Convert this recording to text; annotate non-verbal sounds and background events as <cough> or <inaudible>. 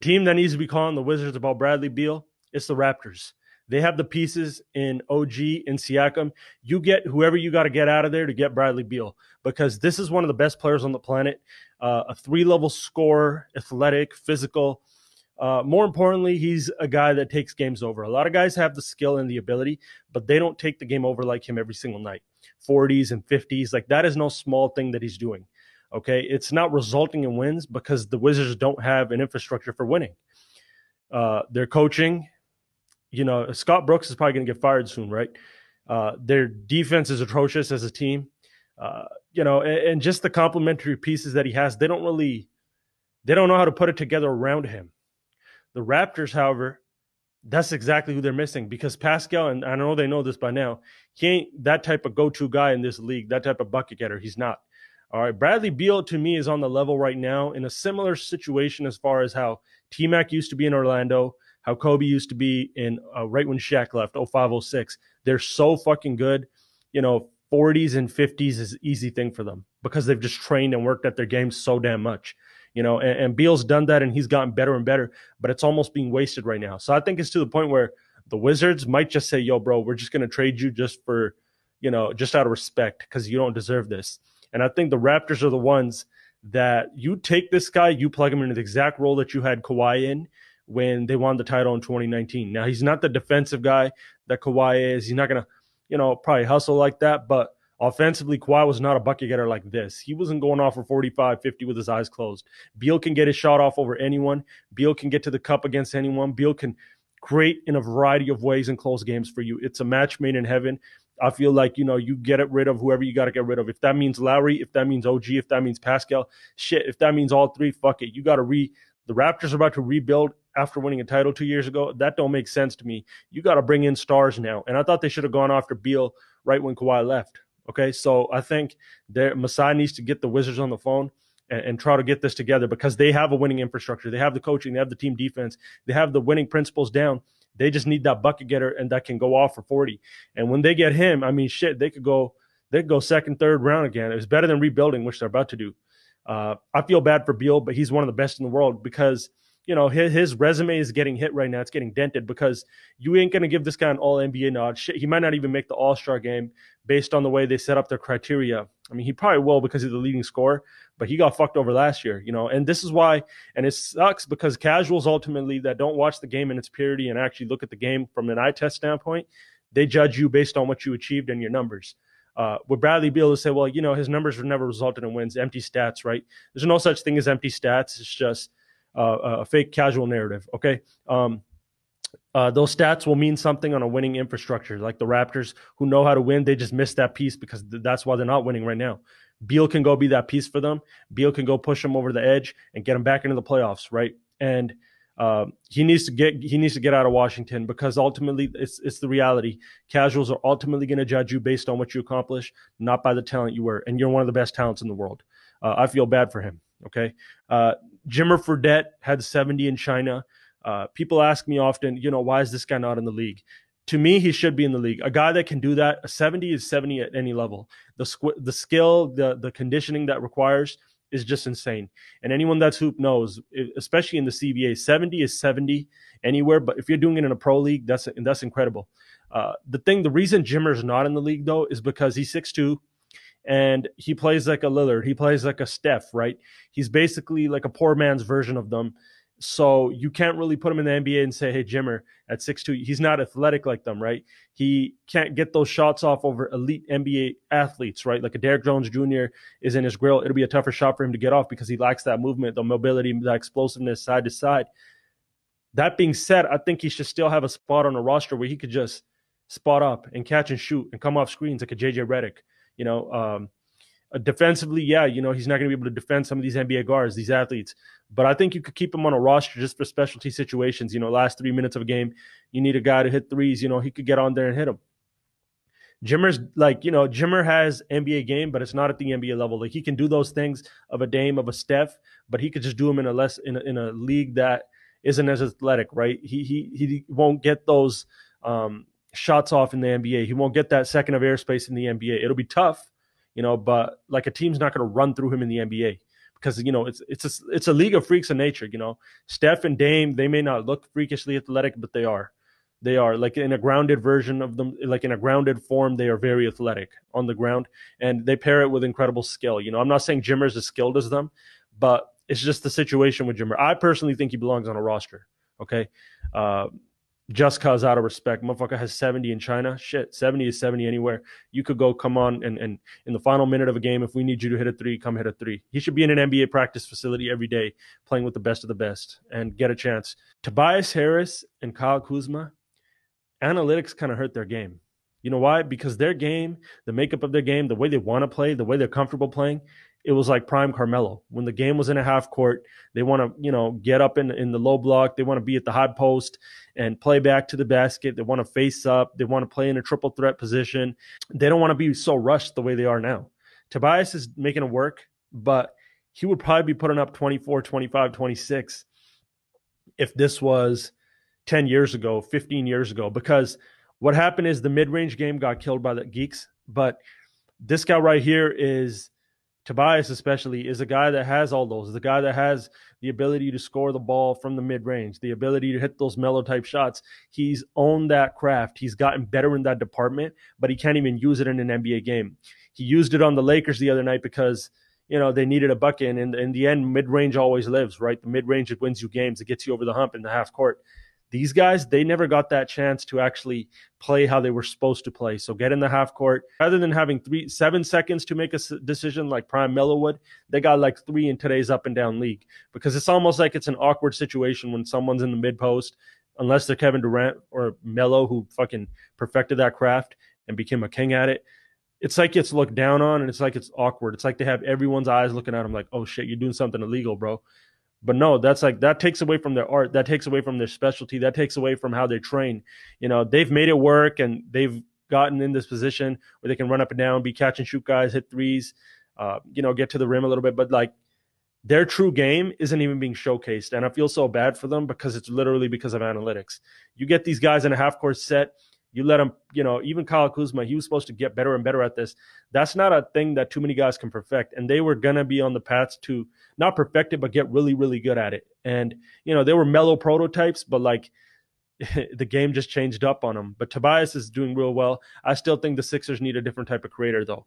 team that needs to be calling the Wizards about Bradley Beal, it's the Raptors. They have the pieces in OG and Siakam. You get whoever you got to get out of there to get Bradley Beal because this is one of the best players on the planet. Uh, a three level scorer, athletic, physical. Uh, more importantly, he's a guy that takes games over. A lot of guys have the skill and the ability, but they don't take the game over like him every single night. 40s and 50s, like that is no small thing that he's doing. Okay. It's not resulting in wins because the Wizards don't have an infrastructure for winning. Uh, their coaching, you know, Scott Brooks is probably going to get fired soon, right? Uh, their defense is atrocious as a team. Uh, you know, and, and just the complementary pieces that he has, they don't really, they don't know how to put it together around him. The Raptors, however, that's exactly who they're missing because Pascal, and I know they know this by now, he ain't that type of go to guy in this league, that type of bucket getter. He's not. All right. Bradley Beal to me is on the level right now in a similar situation as far as how T Mac used to be in Orlando, how Kobe used to be in uh, right when Shaq left, 0506. They're so fucking good. You know, 40s and 50s is easy thing for them because they've just trained and worked at their game so damn much you know, and, and Beal's done that and he's gotten better and better, but it's almost being wasted right now. So I think it's to the point where the Wizards might just say, yo, bro, we're just going to trade you just for, you know, just out of respect because you don't deserve this. And I think the Raptors are the ones that you take this guy, you plug him into the exact role that you had Kawhi in when they won the title in 2019. Now, he's not the defensive guy that Kawhi is. He's not to, you know, probably hustle like that, but Offensively, Kawhi was not a bucket getter like this. He wasn't going off for 45, 50 with his eyes closed. Beal can get his shot off over anyone. Beal can get to the cup against anyone. Beal can create in a variety of ways and close games for you. It's a match made in heaven. I feel like, you know, you get it rid of whoever you got to get rid of. If that means Lowry, if that means OG, if that means Pascal, shit, if that means all three, fuck it. You got to re. The Raptors are about to rebuild after winning a title two years ago. That don't make sense to me. You got to bring in stars now. And I thought they should have gone after Beal right when Kawhi left. Okay, so I think there Masai needs to get the Wizards on the phone and, and, try to get this together because they have a winning infrastructure. They have the coaching, they have the team defense, they have the winning principles down. They just need that bucket getter and that can go off for 40. And when they get him, I mean, shit, they could go they could go second, third round again. It was better than rebuilding, which they're about to do. Uh, I feel bad for Beal, but he's one of the best in the world because – you know, his, his resume is getting hit right now. It's getting dented because you ain't to give this guy an all NBA nod. Shit, he might not even make the all star game based on the way they set up their criteria. I mean, he probably will because he's the leading scorer, but he got fucked over last year, you know, and this is why, and it sucks because casuals ultimately that don't watch the game in its purity and actually look at the game from an eye test standpoint, they judge you based on what you achieved and your numbers. Uh, with Bradley Beal say, well, you know, his numbers have never resulted in wins, empty stats, right? There's no such thing as empty stats. It's just uh, a fake casual narrative. Okay. Um, uh, those stats will mean something on a winning infrastructure, like the Raptors, who know how to win. They just missed that piece because th- that's why they're not winning right now. Beal can go be that piece for them. Beal can go push them over the edge and get them back into the playoffs, right? And uh, he needs to get he needs to get out of Washington because ultimately it's it's the reality. Casuals are ultimately going to judge you based on what you accomplish, not by the talent you were. And you're one of the best talents in the world. Uh, I feel bad for him. Okay. Uh, Jimmer Fredette had 70 in China. Uh, people ask me often, you know, why is this guy not in the league? To me, he should be in the league. A guy that can do that, a 70 is 70 at any level. The squ- the skill, the the conditioning that requires is just insane. And anyone that's hoop knows, especially in the CBA, 70 is 70 anywhere. But if you're doing it in a pro league, that's that's incredible. Uh, the thing, the reason Jimmer's not in the league though is because he's 6'2", and he plays like a Lillard. He plays like a Steph, right? He's basically like a poor man's version of them. So you can't really put him in the NBA and say, hey, Jimmer at six two, he's not athletic like them, right? He can't get those shots off over elite NBA athletes, right? Like a Derrick Jones Jr. is in his grill. It'll be a tougher shot for him to get off because he lacks that movement, the mobility, the explosiveness side to side. That being said, I think he should still have a spot on a roster where he could just spot up and catch and shoot and come off screens like a JJ Redick you know, um, uh, defensively, yeah, you know, he's not going to be able to defend some of these NBA guards, these athletes. But I think you could keep him on a roster just for specialty situations. You know, last three minutes of a game, you need a guy to hit threes. You know, he could get on there and hit them. Jimmer's like, you know, Jimmer has NBA game, but it's not at the NBA level. Like he can do those things of a Dame, of a Steph, but he could just do them in a less in a, in a league that isn't as athletic, right? He he he won't get those um, shots off in the NBA. He won't get that second of airspace in the NBA. It'll be tough, you know, but like a team's not going to run through him in the NBA because you know it's it's a, it's a league of freaks of nature. You know, Steph and Dame they may not look freakishly athletic, but they are. They are like in a grounded version of them, like in a grounded form. They are very athletic on the ground, and they pair it with incredible skill. You know, I'm not saying Jimmer's as skilled as them, but it's just the situation with Jimmer. I personally think he belongs on a roster. Okay, uh, just cause out of respect. Motherfucker has 70 in China. Shit, 70 is 70 anywhere. You could go come on and, and in the final minute of a game, if we need you to hit a three, come hit a three. He should be in an NBA practice facility every day, playing with the best of the best and get a chance. Tobias Harris and Kyle Kuzma, analytics kind of hurt their game. You know why? Because their game, the makeup of their game, the way they want to play, the way they're comfortable playing, it was like prime Carmelo. When the game was in a half court, they want to, you know, get up in in the low block. They want to be at the high post and play back to the basket. They want to face up. They want to play in a triple threat position. They don't want to be so rushed the way they are now. Tobias is making it work, but he would probably be putting up 24, 25, 26 if this was 10 years ago, 15 years ago, because what happened is the mid range game got killed by the geeks. But this guy right here is Tobias, especially, is a guy that has all those, the guy that has the ability to score the ball from the mid range, the ability to hit those Melo type shots. He's owned that craft. He's gotten better in that department, but he can't even use it in an NBA game. He used it on the Lakers the other night because you know they needed a bucket, and in, in the end, mid range always lives, right? The mid range it wins you games, it gets you over the hump in the half court. These guys, they never got that chance to actually play how they were supposed to play. So get in the half court rather than having three seven seconds to make a decision like Prime Melo would. They got like three in today's up and down league because it's almost like it's an awkward situation when someone's in the mid post, unless they're Kevin Durant or Melo who fucking perfected that craft and became a king at it. It's like it's looked down on and it's like it's awkward. It's like they have everyone's eyes looking at them like, oh shit, you're doing something illegal, bro. But no, that's like that takes away from their art. That takes away from their specialty. That takes away from how they train. You know, they've made it work and they've gotten in this position where they can run up and down, be catch and shoot guys, hit threes, uh, you know, get to the rim a little bit. But like their true game isn't even being showcased. And I feel so bad for them because it's literally because of analytics. You get these guys in a half court set you let him, you know, even Kyle Kuzma, he was supposed to get better and better at this. That's not a thing that too many guys can perfect. And they were to be on the path to not perfect it, but get really, really good at it. And, you know, they were Melo prototypes, but like <laughs> the game just changed up on them. But Tobias is doing real well. I still think the Sixers need a different type of creator, though.